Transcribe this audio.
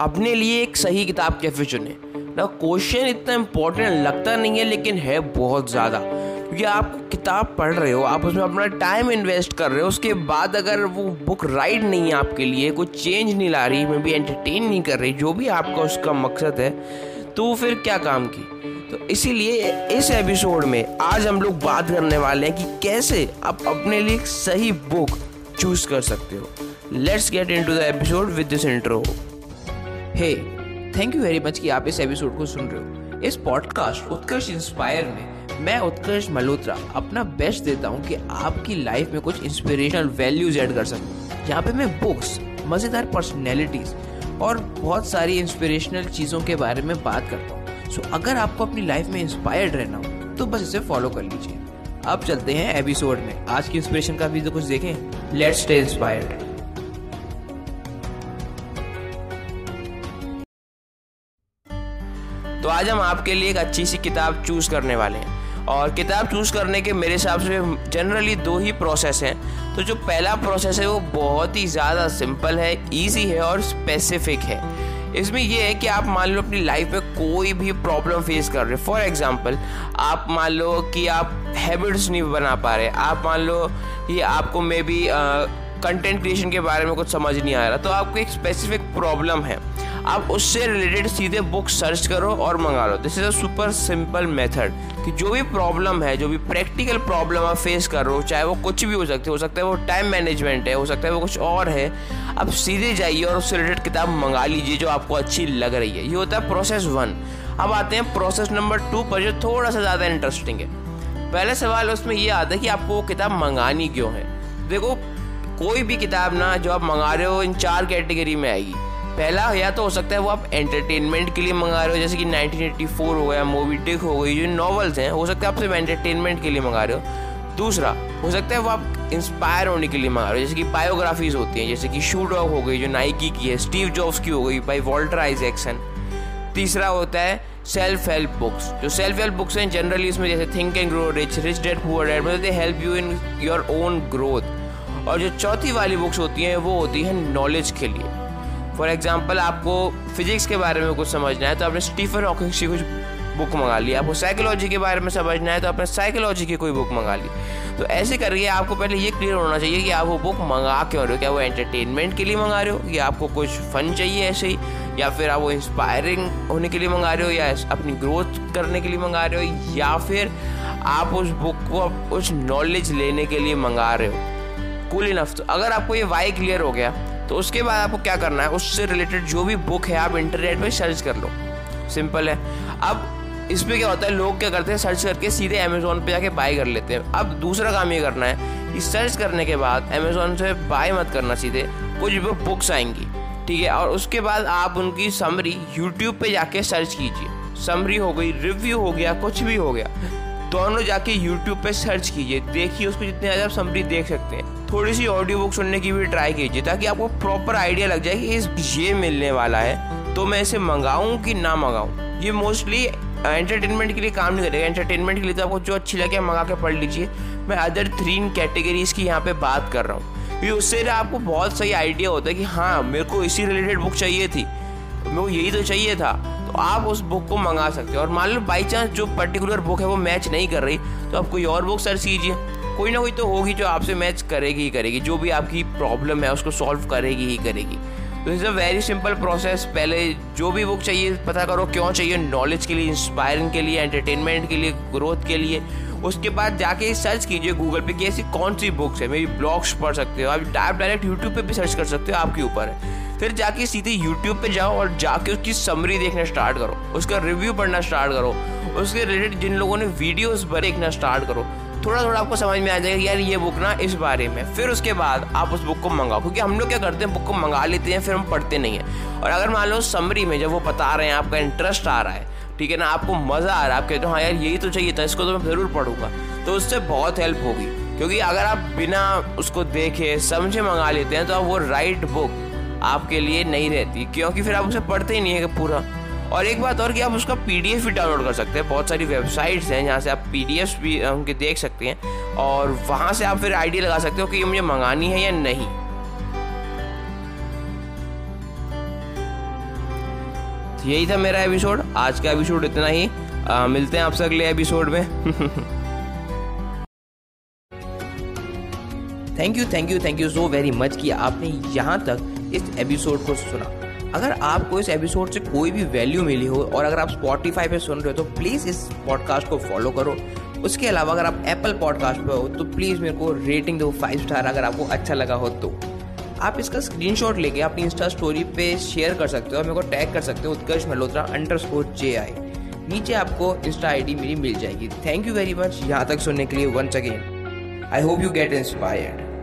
अपने लिए एक सही किताब कैसे चुने। ना क्वेश्चन इतना इम्पोर्टेंट लगता नहीं है, लेकिन है बहुत ज़्यादा। क्योंकि आप किताब पढ़ रहे हो, आप उसमें अपना टाइम इन्वेस्ट कर रहे हो, उसके बाद अगर वो बुक राइट नहीं है आपके लिए कुछ चेंज नहीं ला रही मे भी एंटरटेन नहीं कर रही, जो भी आपका उसका मकसद है तो फिर क्या काम की? तो इसीलिए इस एपिसोड में आज हम लोग बात करने वाले हैं कि कैसे आप अपने लिए सही बुक चूज़ कर सकते हो। Let's get into the episode with this intro hey thank you very much कि आप इस एपिसोड को सुन रहे हो। इस पॉडकास्ट उत्कर्ष इंस्पायर में, मैं उत्कर्ष मल्होत्रा अपना बेस्ट देता हूँ कि आपकी लाइफ में कुछ इंस्पिरेशनल वैल्यूज़ ऐड कर सकूँ। यहाँ पे मैं बुक्स मज़ेदार पर्सनैलिटीज़ और बहुत सारी इंस्पिरेशनल चीज़ों के बारे में बात करता हूँ। सो अगर आपको अपनी लाइफ में इंस्पायर्ड रहना हो तो बस इसे फॉलो कर लीजिए। अब चलते हैं एपिसोड में। आज की इंस्पिरेशन का भी तो कुछ देखें। लेट्स स्टे इंस्पायर्ड तो आज हम आपके लिए एक अच्छी सी किताब चूज़ करने वाले हैं। और किताब चूज़ करने के मेरे हिसाब से जनरली दो ही प्रोसेस हैं। तो जो पहला प्रोसेस है, वो बहुत ही ज़्यादा सिंपल है ईजी है और स्पेसिफिक है। इसमें यह है कि आप मान लो अपनी लाइफ में कोई भी प्रॉब्लम फेस कर रहे हो। फॉर एग्ज़ाम्पल आप मान लो कि आप हैबिट्स नहीं बना पा रहे। आप मान लो कि आपको मे बी कंटेंट क्रिएशन के बारे में कुछ समझ नहीं आ रहा। तो आपको एक स्पेसिफिक प्रॉब्लम है। आप उससे रिलेटेड सीधे बुक सर्च करो और मंगा लो। This is a super simple method कि जो भी प्रॉब्लम है, जो भी प्रैक्टिकल प्रॉब्लम आप फेस कर रहे हो, चाहे वो कुछ भी हो सकती है, हो सकता है वो टाइम मैनेजमेंट है, हो सकता है वो कुछ और है, आप सीधे जाइए और उससे रिलेटेड किताब मंगा लीजिए जो आपको अच्छी लग रही है। ये होता है प्रोसेस वन अब आते हैं प्रोसेस नंबर टू पर जो थोड़ा सा ज़्यादा इंटरेस्टिंग है। पहला सवाल उसमें ये आता है कि आपको वो किताब मंगानी क्यों है? देखो, कोई भी किताब ना जो आप मंगा रहे हो, इन चार कैटेगरी में आएगी। पहला या तो हो सकता है वो आप एंटरटेनमेंट के लिए मंगा रहे हो, जैसे कि 1984 हो गया मूवी टिक हो गई, जो नॉवल्स हैं, हो सकता है आप सिर्फ़ एंटरटेनमेंट के लिए मंगा रहे हो। दूसरा, हो सकता है वो आप इंस्पायर होने के लिए मंगा रहे हो, जैसे कि बायोग्राफीज होती हैं, जैसे कि शू डॉग हो गई, जो नाइकी की है स्टीव जॉब्स की हो गई बाई वॉल्टर आइजैक्सन तीसरा होता है सेल्फ हेल्प बुक्स जो सेल्फ हेल्प बुक्स हैं जनरली इसमें जैसे think and grow rich rich dad poor dad मतलब they help you in your own growth और जो चौथी वाली बुक्स होती हैं, वो होती हैं नॉलेज के लिए। फॉर एग्ज़ाम्पल आपको फिजिक्स के बारे में कुछ समझना है तो आपने स्टीफन हॉकिंग की कुछ बुक मंगा ली। आपको साइकोलॉजी के बारे में समझना है तो आपने साइकोलॉजी की कोई बुक मंगा ली। तो ऐसे करके आपको पहले ये क्लियर होना चाहिए कि आप वो बुक मंगा क्यों रहे हो? क्या वो एंटरटेनमेंट के लिए मंगा रहे हो? या आपको कुछ फन चाहिए ऐसे ही? या फिर आप वो इंस्पायरिंग होने के लिए मंगा रहे हो? या अपनी ग्रोथ करने के लिए मंगा रहे हो? या फिर आप उस बुक को, उस नॉलेज लेने के लिए मंगा रहे हो? कूल इनफ तो अगर आपको ये वाई क्लियर हो गया तो उसके बाद आपको क्या करना है, उससे रिलेटेड जो भी बुक है, आप इंटरनेट में सर्च कर लो। सिंपल है। अब इस पर क्या होता है, लोग क्या करते हैं सर्च करके सीधे अमेजोन पे जाके बाय कर लेते हैं। अब दूसरा काम ये करना है कि सर्च करने के बाद अमेजोन से बाय मत करना सीधे, कुछ भी बुक्स आएँगी। ठीक है? और उसके बाद आप उनकी समरी यूट्यूब पे जाके सर्च कीजिए। समरी हो गई रिव्यू हो गया, कुछ भी हो गया। दोनों जाके यूट्यूब पे सर्च कीजिए। देखिए उसको जितने ज़्यादा आप समरी देख सकते हैं। थोड़ी सी ऑडियो बुक सुनने की भी ट्राई कीजिए ताकि आपको प्रॉपर आइडिया लग जाए कि इस ये मिलने वाला है। तो मैं इसे मंगाऊं कि ना मंगाऊं? ये मोस्टली एंटरटेनमेंट के लिए काम नहीं करेगा। एंटरटेनमेंट के लिए तो आपको जो अच्छी लगे मंगा के पढ़ लीजिए। मैं अदर थ्री कैटेगरीज की यहाँ पे बात कर रहा हूँ। उससे आपको बहुत सही आइडिया होता है कि हाँ मेरे को इसी रिलेटेड बुक चाहिए थी। मेरे को यही तो चाहिए था। तो आप उस बुक को मंगा सकते हो। और मान लो बाई चांस जो पर्टिकुलर बुक है वो मैच नहीं कर रही तो आप कोई और बुक सर्च कीजिए। कोई ना कोई तो होगी जो आपसे मैच करेगी ही करेगी। जो भी आपकी प्रॉब्लम है, उसको सॉल्व करेगी ही करेगी। तो is a very simple process पहले जो भी बुक चाहिए, पता करो क्यों चाहिए। नॉलेज के लिए इंस्पायरिंग के लिए एंटरटेनमेंट के लिए ग्रोथ के लिए। उसके बाद जाके सर्च कीजिए गूगल पे कि ऐसी कौन सी बुक्स है। मेरी ब्लॉग्स पढ़ सकते हो, आप डायरेक्ट यूट्यूब पे भी सर्च कर सकते हो, आपके ऊपर है। फिर जाके सीधे यूट्यूब पे जाओ और जाके उसकी समरी देखना स्टार्ट करो। उसका रिव्यू पढ़ना स्टार्ट करो। उसके रिलेटेड जिन लोगों ने वीडियोस देखना स्टार्ट करो। थोड़ा थोड़ा आपको समझ में आ जाएगा यार ये बुक ना इस बारे में फिर उसके बाद आप उस बुक को मंगाओ, क्योंकि हम लोग क्या करते हैं बुक को मंगा लेते हैं, फिर हम पढ़ते नहीं हैं। और अगर मान लो समरी में जब वो बता रहे हैं, आपका इंटरेस्ट आ रहा है ठीक है ना? आपको मज़ा आ रहा है, आप कहते हो हाँ यार, यही तो चाहिए था, इसको तो मैं ज़रूर पढ़ूँगा। तो उससे बहुत हेल्प होगी, क्योंकि अगर आप बिना उसको देखे, समझे मंगा लेते हैं तो आप वो राइट बुक आपके लिए नहीं रहती, क्योंकि फिर आप उसे पढ़ते ही नहीं है पूरा। और एक बात और कि आप उसका पी भी डाउनलोड कर सकते हैं, बहुत सारी वेबसाइट्स हैं जहाँ से आप पी डी भी उनके देख सकते हैं, और वहाँ से आप फिर आइडिया लगा सकते हो कि ये मुझे मंगानी है या नहीं। यही था मेरा एपिसोड आज का एपिसोड इतना ही। आ, मिलते हैं आपसे अगले एपिसोड में। Thank you thank you thank you so very much कि आपने यहाँ तक इस एपिसोड को सुना। अगर आपको इस एपिसोड से कोई भी वैल्यू मिली हो और अगर आप स्पॉटिफाई पे सुन रहे हो तो प्लीज़ इस पॉडकास्ट को फॉलो करो। उसके अलावा अगर आप एप्पल पॉडकास्ट पे हो तो प्लीज़ मेरे को रेटिंग दो फाइव स्टार अगर आपको अच्छा लगा हो तो। आप इसका स्क्रीन शॉट लेके अपनी इंस्टा स्टोरी पे शेयर कर सकते हो और मेरे को टैग कर सकते हो Utkarsh Malhotra underscore J I नीचे आपको इंस्टा आईडी मेरी मिल जाएगी. थैंक यू वेरी मच यहाँ तक सुनने के लिए once again I hope you get inspired